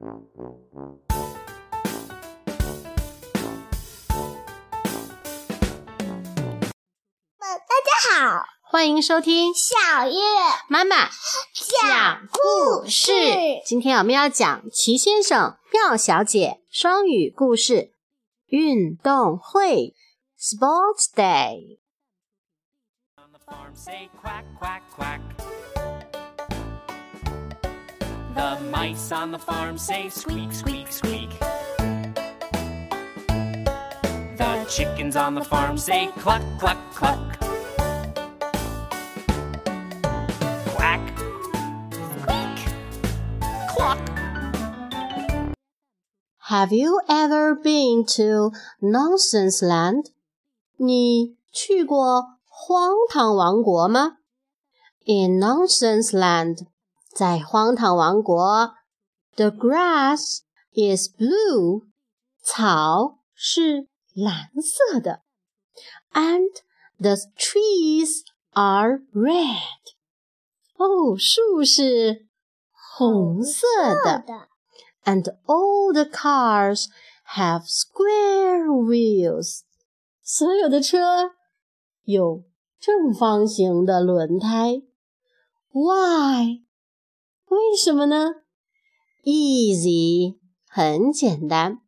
大家好，欢迎收听小月妈妈讲故事。今天我们要讲齐先生、妙小姐双语故事。运动会 （Sports Day）。the farm say quack, quack, quack. The mice on the farm say squeak, squeak, squeak. The chickens on the farm say cluck, cluck, cluck. Quack, squeak, cluck. Have you ever been to Nonsense Land？你去过荒唐王国吗？In Nonsense Land， 在荒唐王国，the grass is blue，草是蓝色的，and the trees are red。哦，树是红色的。的 and all the cars have square wheels。所有的车有正方形的轮胎。Why？ 为什么呢？Easy，很简单。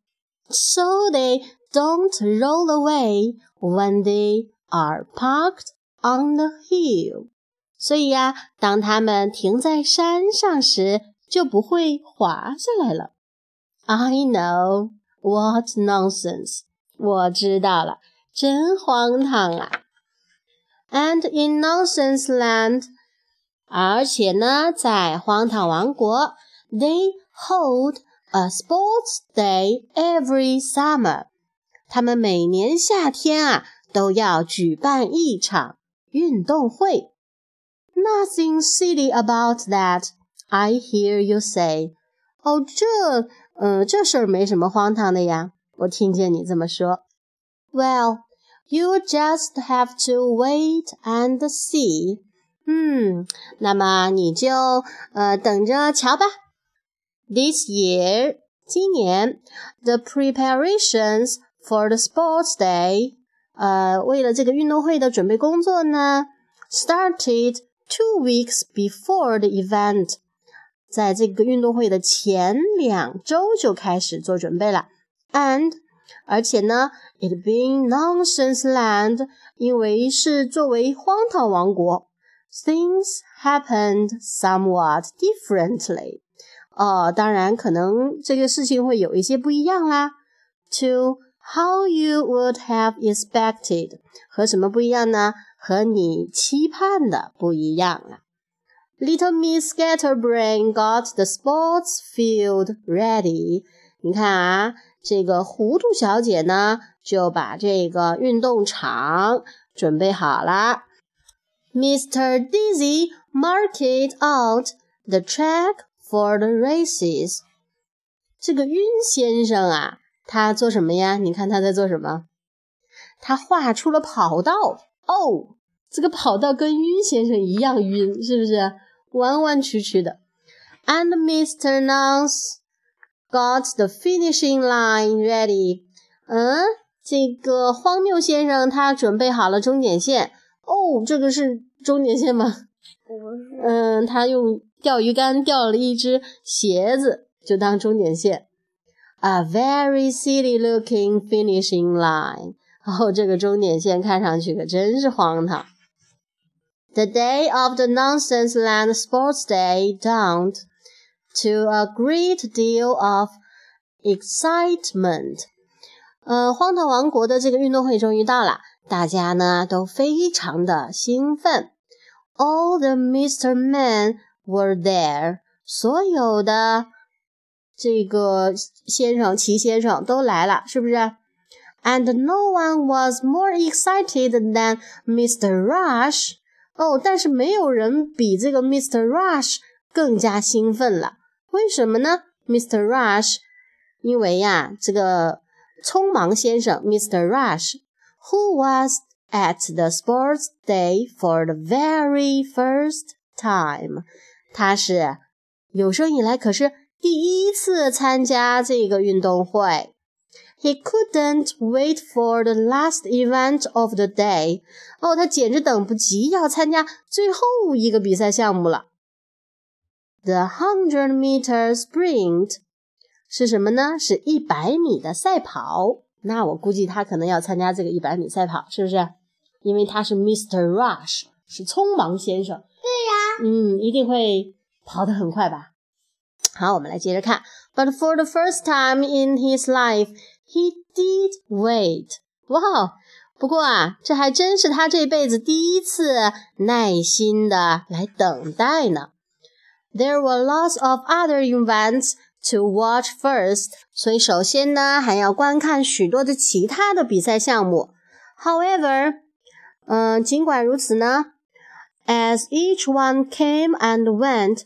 So they don't roll away when they are parked on the hill。所以呀、当他们停在山上时，就不会滑下来了。I know what nonsense！我知道了，真荒唐啊！And in nonsense land， 而且呢，在荒唐王国，they hold a sports day every summer。他们每年夏天啊，都要举办一场运动会。Nothing silly about that. I hear you say. 哦，这，嗯，这事儿没什么荒唐的呀。我听见你这么说。Well, you just have to wait and see. 嗯，那么你就呃等着瞧吧。This year，今年，the preparations for the sports day，呃，为了这个运动会的准备工作呢，started two weeks before the event，在这个运动会的前两周就开始做准备了。And 而且呢，it being nonsense land，因为是作为荒唐王国，things happened somewhat differently。哦，当然可能这个事情会有一些不一样啦。To how you would have expected，和什么不一样呢？和你期盼的不一样啊。Little Miss Scatterbrain got the sports field ready。你看啊，这个糊涂小姐呢，就把这个运动场准备好了。Mr. Dizzy marked out the track for the races。这个晕先生啊，他做什么呀？你看他在做什么？他画出了跑道。哦，这个跑道跟晕先生一样晕，是不是？弯弯曲曲的。And Mr. Nance got the finishing line ready。嗯，这个荒谬先生他准备好了终点线。哦，这个是终点线吗？嗯，他用钓鱼竿钓了一只鞋子，就当终点线。A very silly looking finishing line。哦，这个终点线看上去可真是荒唐。The day of the Nonsense Land Sports Day dawned to a great deal of excitement. 呃，荒唐王国的这个运动会终于到了，大家呢都非常的兴奋。All the Mr. Men were there，所有的这个先生齐先生都来了，是不是？And no one was more excited than Mister Rush。哦，但是没有人比这个 Mister Rush 更加兴奋了。为什么呢？Mister Rush，因为呀，这个匆忙先生 Mr. Rush Who was at the sports day for the very first time，他是有生以来可是第一次参加这个运动会。He couldn't wait for the last event of the day。哦，他简直等不及要参加最后一个比赛项目了。The hundred meter sprint 是什么呢？是一百米的赛跑。那我估计他可能要参加这个一百米赛跑，是不是？因为他是 Mr. Rush，是匆忙先生。对呀，嗯，一定会跑得很快吧。好，我们来接着看。But for the first time in his life, he did wait. 哇，不过啊，这还真是他这辈子第一次耐心的来等待呢。There were lots of other events to watch first，所以首先呢，还要观看许多的其他的比赛项目。However，嗯、呃，尽管如此呢，as each one came and went，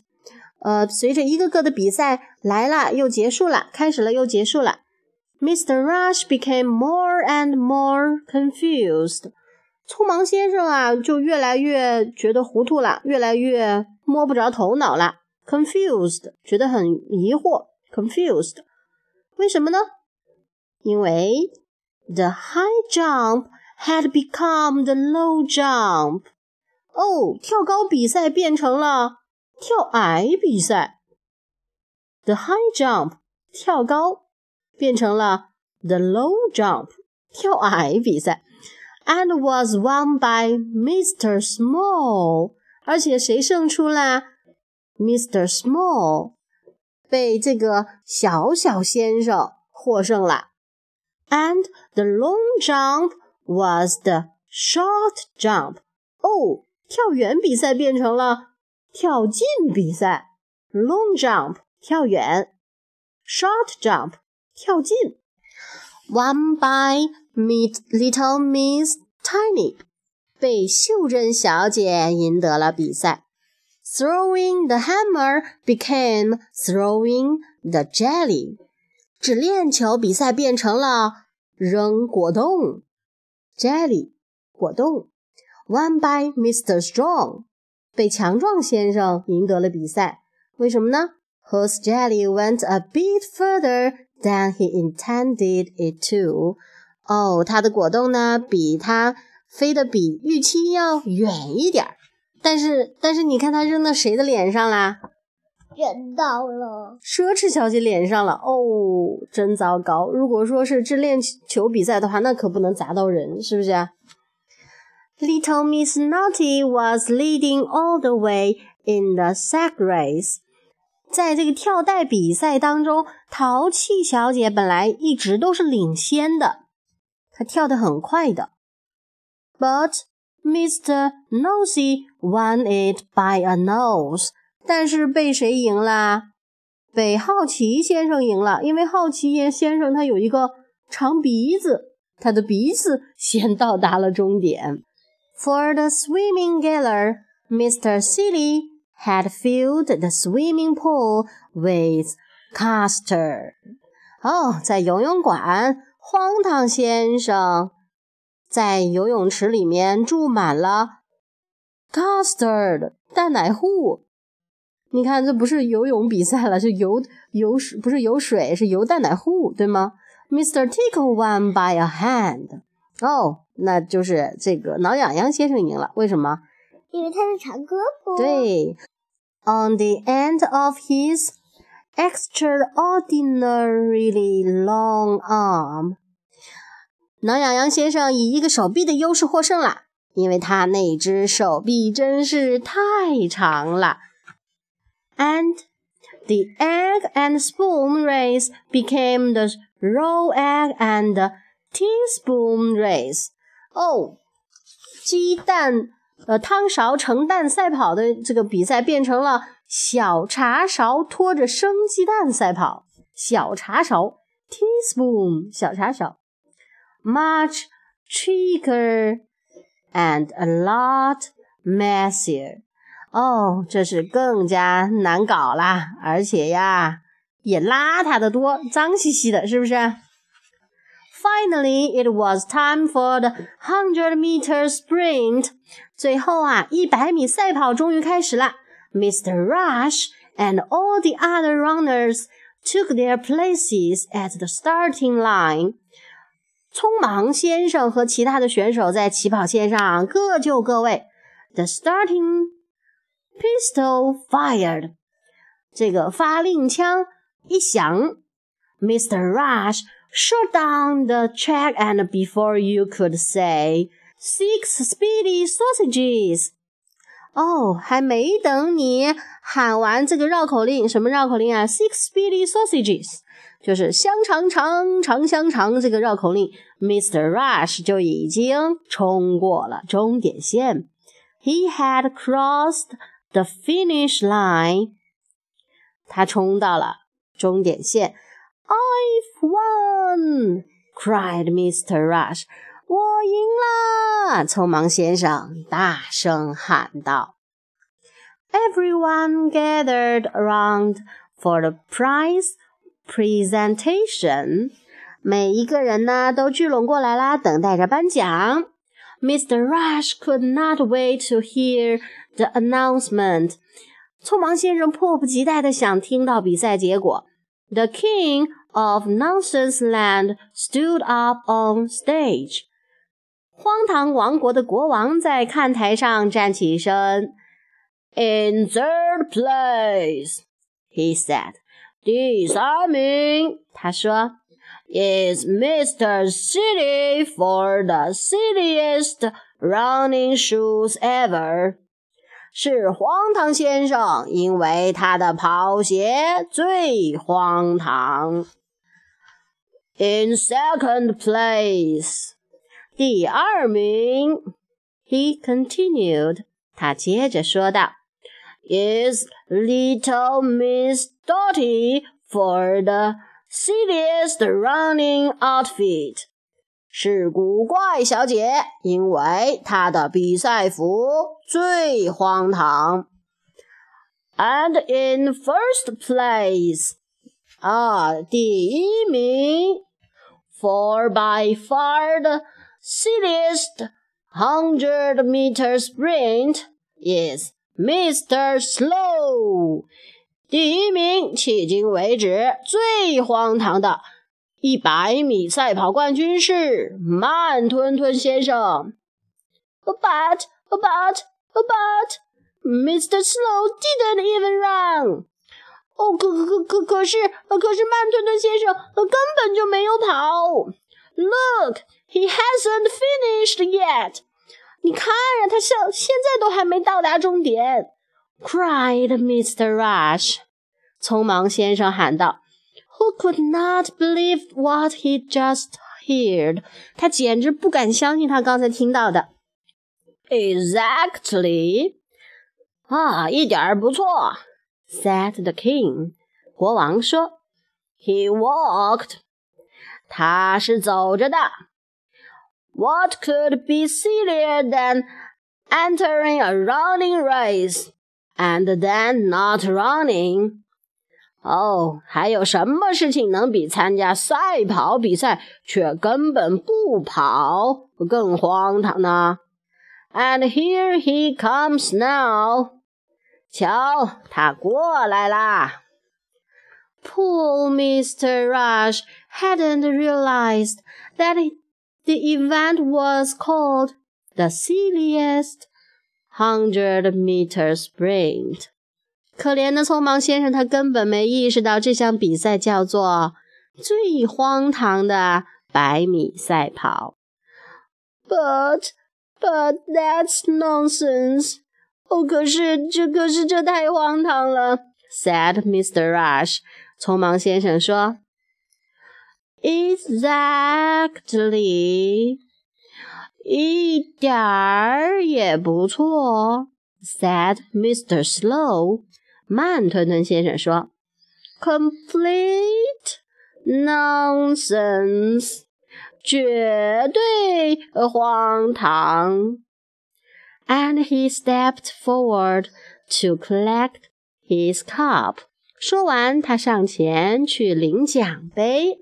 呃，随着一个个的比赛来了又结束了，开始了又结束了，Mr. Rush became more and more confused。匆忙先生啊，就越来越觉得糊涂了，越来越摸不着头脑了，confused，觉得很疑惑 ，confused，为什么呢？因为 the high jump had become the low jump。哦，跳高比赛变成了跳矮比赛。The high jump 跳高变成了 the low jump 跳矮比赛。and was won by Mr. Small，而且谁胜出啦？Mr. Small 被这个小小先生获胜了。And the long jump was the short jump。哦，跳远比赛变成了跳近比赛。Long jump 跳远，short jump 跳近。One by Meet Little Miss Tiny 被秀珍小姐赢得了比赛。Throwing the hammer became throwing the jelly。只链球比赛变成了扔果冻，jelly 果冻。Won by Mr. Strong 被强壮先生赢得了比赛。为什么呢？Whose jelly went a bit further than he intended it to。哦，他的果冻呢，比他飞得比预期要远一点儿。但是，但是你看他扔到谁的脸上啦？扔到了奢侈小姐脸上了。哦，真糟糕！如果说是掷链球比赛的话，那可不能砸到人，是不是？Little Miss Naughty was leading all the way in the sack race。在这个跳带比赛当中，淘气小姐本来一直都是领先的，她跳得很快的。But Mr. Nosy won it by a nose。但是被谁赢啦？被好奇先生赢了，因为好奇先生他有一个长鼻子，他的鼻子先到达了终点。For the swimming gala, Mr. Silly had filled the swimming pool with custard. 哦，在游泳馆，荒唐先生在游泳池里面注满了 custard 蛋奶糊。你看，这不是游泳比赛了，是游游水，不是游水，是游蛋奶糊，对吗？Mr. Tickle won by a hand。哦，那就是这个挠痒痒先生赢了。为什么？因为他是长胳膊。对，On the end of his extraordinarily long arm，挠痒痒先生以一个手臂的优势获胜了，因为他那只手臂真是太长了。And the egg and spoon race became the raw egg and teaspoon race. 哦，鸡蛋呃汤勺盛蛋赛跑的这个比赛变成了小茶勺拖着生鸡蛋赛跑。小茶勺 teaspoon 小茶勺，much tricker and a lot messier. 哦，这是更加难搞啦，而且呀，也邋遢的多，脏兮兮的，是不是？Finally, it was time for the hundred meter sprint. 最后啊，一百米赛跑终于开始了。Mr. Rush and all the other runners took their places at the starting line. 匆忙先生和其他的选手在起跑线上各就各位。The starting pistol fired. 这个发令枪一响，Mr. Rush shot down the track, and before you could say six speedy sausages. 哦，还没等你喊完这个绕口令，什么绕口令啊？Six speedy sausages，就是香肠肠长香肠这个绕口令，Mr. Rush 就已经冲过了终点线。He had crossed the finish line，他冲到了终点线。I've won！cried Mr. Rush。我赢了！匆忙先生大声喊道。Everyone gathered around for the prize presentation。每一个人呢都聚拢过来啦，等待着颁奖。Mr. Rush could not wait to hear the announcement。匆忙先生迫不及待的想听到比赛结果。The King of Nonsense Land stood up on stage。荒唐王国的国王在看台上站起身。In third place, he said. 第三名，他说，is Mister Silly for the silliest running shoes ever. 是荒唐先生，因为他的跑鞋最荒唐。In second place. 第二名，He continued，他接着说道 ，Is little Miss Dotty for the silliest running outfit？是古怪小姐，因为她的比赛服最荒唐。And in first place，啊，第一名，for by far the silliest hundred meter sprint is Mr. Slow。第一名，迄今为止最荒唐的一百米赛跑冠军是慢吞吞先生。But, but, but, Mr. Slow didn't even run. 哦，可可可可可是，可是慢吞吞先生根本就没有跑。Look, he hasn't finished yet. 你看呀，他现现在都还没到达终点。cried Mr. Rush. 匆忙先生喊道，Who could not believe what he just heard？他简直不敢相信他刚才听到的。Exactly，啊，一点儿不错，said the king。国王说，He walked，他是走着的。What could be sillier than entering a running race and then not running？哦，还有什么事情能比参加赛跑比赛却根本不跑更荒唐呢？And here he comes now，瞧，他过来啦。Poor Mr. Rush hadn't realized that the event was called the silliest hundred meter sprint. 可怜的匆忙先生，他根本没意识到这项比赛叫做最荒唐的百米赛跑。But, but that's nonsense. 哦，可是这可是这太荒唐了。Said Mr. Rush. 匆忙先生说 ：“Exactly，一点儿也不错。” Said Mr. Slow，慢吞吞先生说：“Complete nonsense，绝对荒唐。” And he stepped forward to collect his cup. 说完，他上前去领奖杯。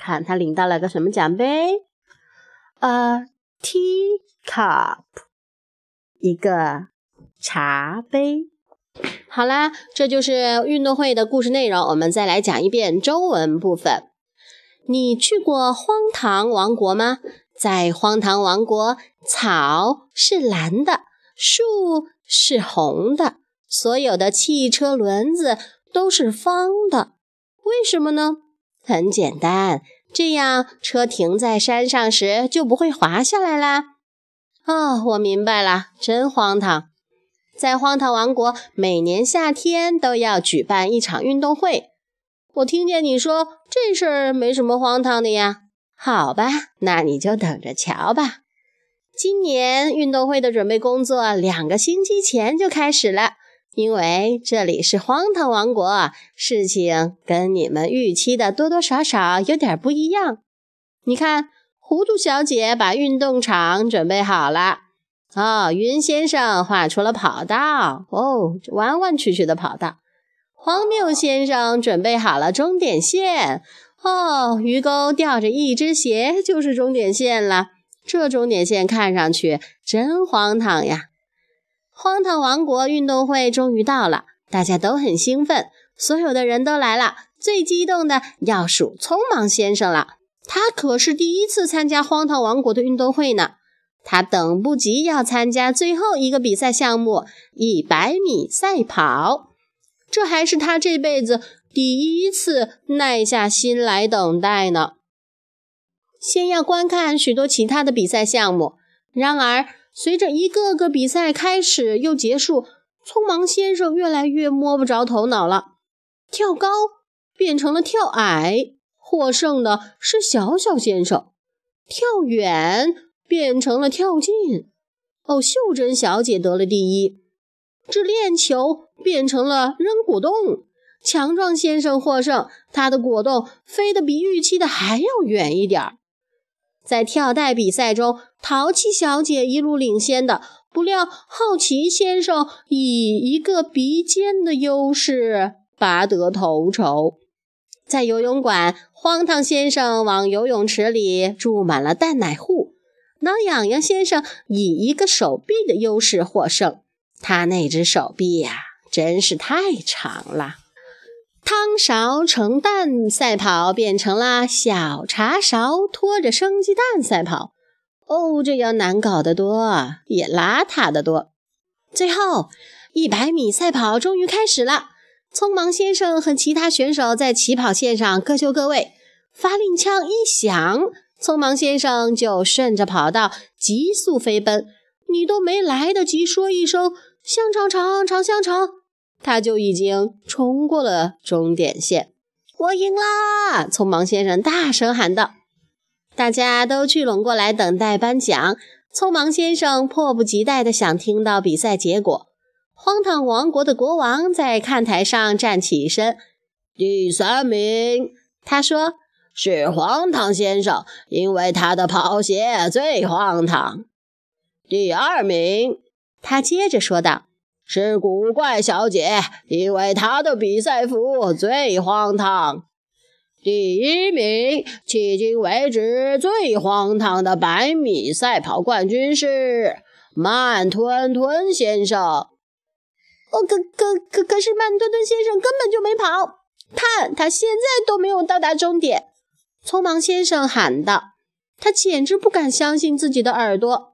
看他领到了个什么奖杯？A tea cup，一个茶杯。好啦，这就是运动会的故事内容。我们再来讲一遍中文部分。你去过荒唐王国吗？在荒唐王国，草是蓝的，树是红的，所有的汽车轮子都是方的。为什么呢？很简单，这样车停在山上时就不会滑下来啦。哦，我明白了，真荒唐。在荒唐王国，每年夏天都要举办一场运动会。我听见你说这事儿没什么荒唐的呀。好吧，那你就等着瞧吧。今年运动会的准备工作两个星期前就开始了，因为这里是荒唐王国，事情跟你们预期的多多少少有点不一样。你看，糊涂小姐把运动场准备好了。哦，云先生画出了跑道，哦，弯弯曲曲的跑道。荒谬先生准备好了终点线，哦，鱼钩吊着一只鞋就是终点线了。这终点线看上去真荒唐呀！荒唐王国运动会终于到了，大家都很兴奋，所有的人都来了。最激动的要数匆忙先生了，他可是第一次参加荒唐王国的运动会呢。他等不及要参加最后一个比赛项目——一百米赛跑，这还是他这辈子第一次耐下心来等待呢。先要观看许多其他的比赛项目，然而随着一个个比赛开始又结束，匆忙先生越来越摸不着头脑了。跳高变成了跳矮，获胜的是小小先生；跳远。变成了跳进，哦，秀珍小姐得了第一。掷链球变成了扔果冻，强壮先生获胜，他的果冻飞得比预期的还要远一点儿。在跳带比赛中，淘气小姐一路领先的，不料好奇先生以一个鼻尖的优势拔得头筹。在游泳馆，荒唐先生往游泳池里注满了蛋奶糊。挠痒痒先生以一个手臂的优势获胜，他那只手臂呀，真是太长了。汤勺盛蛋赛跑变成了小茶勺拖着生鸡蛋赛跑，哦，这要难搞得多，也邋遢得多。最后，一百米赛跑终于开始了。匆忙先生和其他选手在起跑线上各就各位，发令枪一响。匆忙先生就顺着跑道急速飞奔，你都没来得及说一声“香肠肠肠香肠”，他就已经冲过了终点线。我赢啦！匆忙先生大声喊道。大家都聚拢过来等待颁奖。匆忙先生迫不及待地想听到比赛结果。荒唐王国的国王在看台上站起身，第三名，他说。是荒唐先生，因为他的跑鞋最荒唐。第二名，他接着说道：“是古怪小姐，因为她的比赛服最荒唐。”第一名，迄今为止最荒唐的百米赛跑冠军是慢吞吞先生。哦，可可可可是慢吞吞先生根本就没跑，看他现在都没有到达终点。匆忙先生喊道：“他简直不敢相信自己的耳朵。”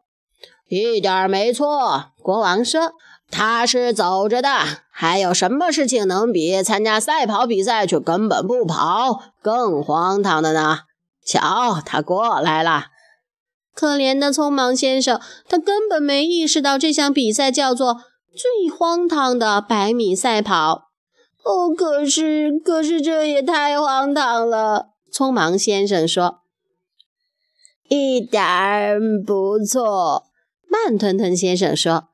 一点没错，国王说：“他是走着的。还有什么事情能比参加赛跑比赛却根本不跑更荒唐的呢？”瞧，他过来了。可怜的匆忙先生，他根本没意识到这项比赛叫做最荒唐的百米赛跑。哦，可是，可是这也太荒唐了。匆忙先生说：“一点儿不错。”慢吞吞先生说：“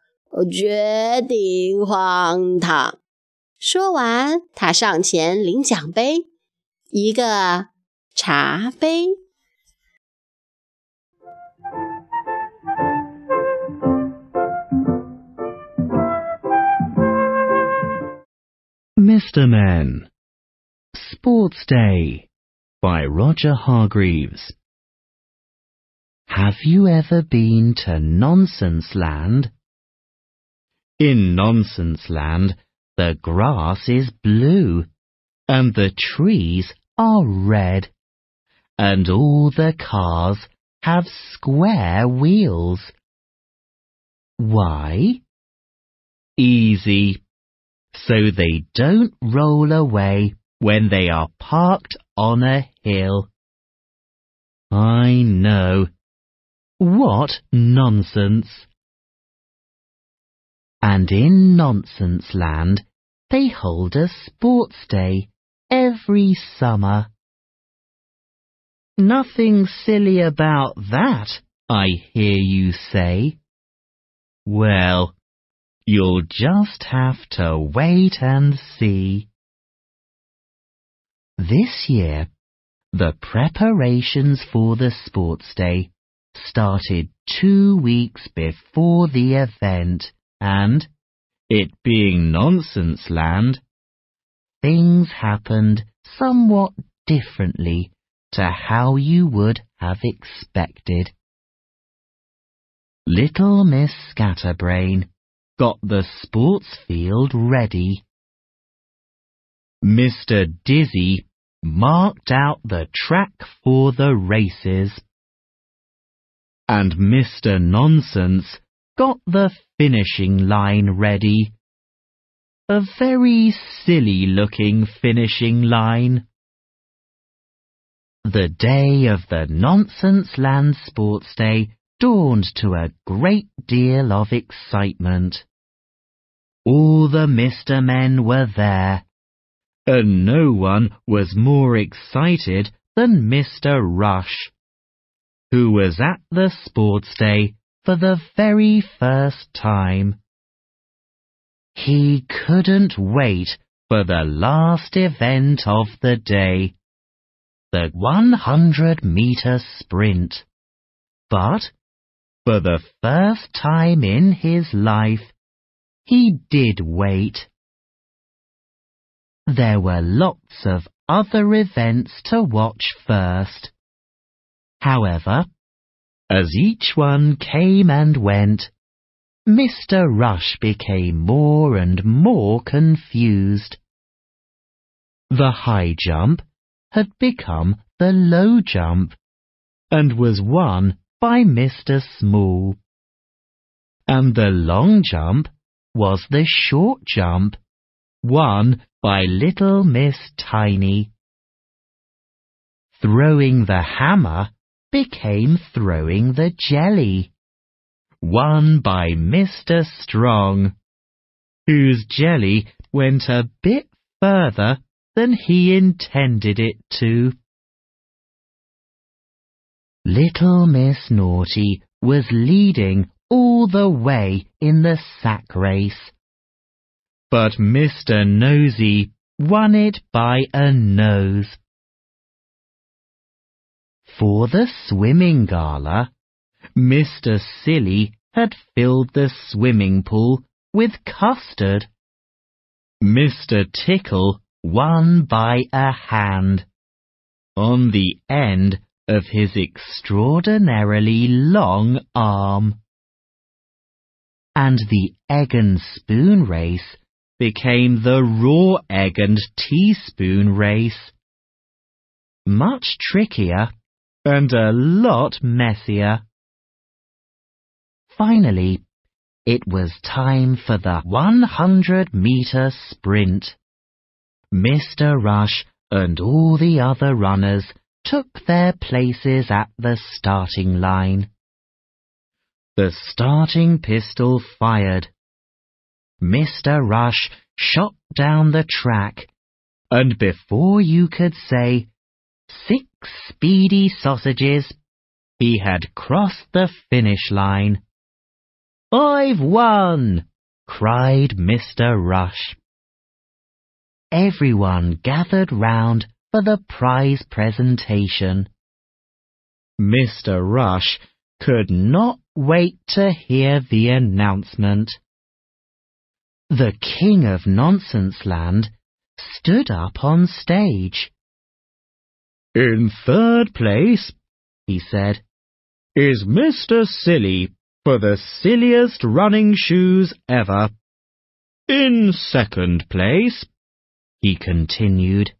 绝顶荒唐。”说完，他上前领奖杯，一个茶杯。Mr. Man, Sports Day. by Roger Hargreaves. Have you ever been to Nonsense Land? In Nonsense Land, the grass is blue, and the trees are red, and all the cars have square wheels. Why? Easy. So they don't roll away when they are parked on a hill. I know. What nonsense. And in Nonsense Land, they hold a sports day every summer. Nothing silly about that, I hear you say. Well, you'll just have to wait and see. This year, the preparations for the sports day started two weeks before the event and, it being nonsense land, things happened somewhat differently to how you would have expected. Little Miss Scatterbrain got the sports field ready. Mr. Dizzy marked out the track for the races. And Mr. Nonsense got the finishing line ready. A very silly looking finishing line. The day of the Nonsense Land Sports Day dawned to a great deal of excitement. All the Mr. Men were there, and no one was more excited than Mr. Rush, who was at the sports day for the very first time. He couldn't wait for the last event of the day, the 100 meter sprint. But, for the first time in his life, he did wait. There were lots of other events to watch first. However, as each one came and went, Mr. Rush became more and more confused. The high jump had become the low jump and was won by Mr. Small. And the long jump was the short jump, won by little Miss Tiny. Throwing the hammer became throwing the jelly, won by Mr. Strong, whose jelly went a bit further than he intended it to. Little Miss Naughty was leading all the way in the sack race. But Mr. Nosy won it by a nose. For the swimming gala, Mr. Silly had filled the swimming pool with custard. Mr. Tickle won by a hand on the end of his extraordinarily long arm. And the egg and spoon race became the raw egg and teaspoon race. Much trickier and a lot messier. Finally, it was time for the 100 meter sprint. Mr. Rush and all the other runners took their places at the starting line. The starting pistol fired. Mr. Rush shot down the track, and before you could say, Six speedy sausages, he had crossed the finish line. I've won! cried Mr. Rush. Everyone gathered round for the prize presentation. Mr. Rush could not wait to hear the announcement. The King of Nonsense Land stood up on stage. In third place, he said, is Mr. Silly for the silliest running shoes ever. In second place, he continued,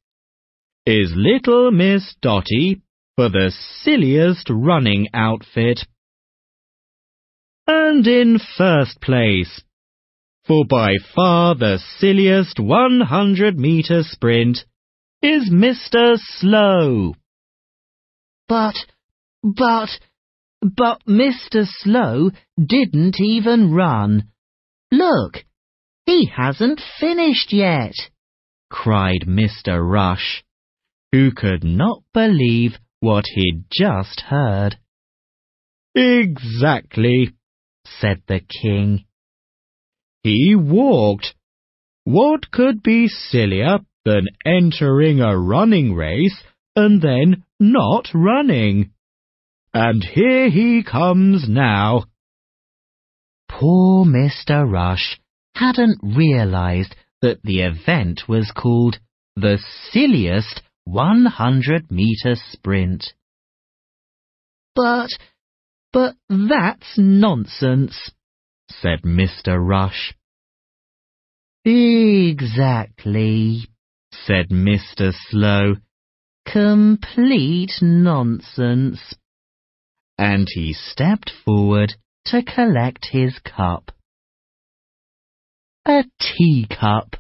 is little Miss Dotty for the silliest running outfit. And in first place, for by far the silliest 100 meter sprint, is Mr. Slow. But, but, but Mr. Slow didn't even run. Look, he hasn't finished yet, cried Mr. Rush, who could not believe what he'd just heard. Exactly, said the king. He walked. What could be sillier than entering a running race and then not running? And here he comes now. Poor Mr. Rush hadn't realized that the event was called the silliest 100 meter sprint. But, but that's nonsense, said Mr. Rush. Exactly, said Mr. Slow. Complete nonsense. And he stepped forward to collect his cup. A teacup.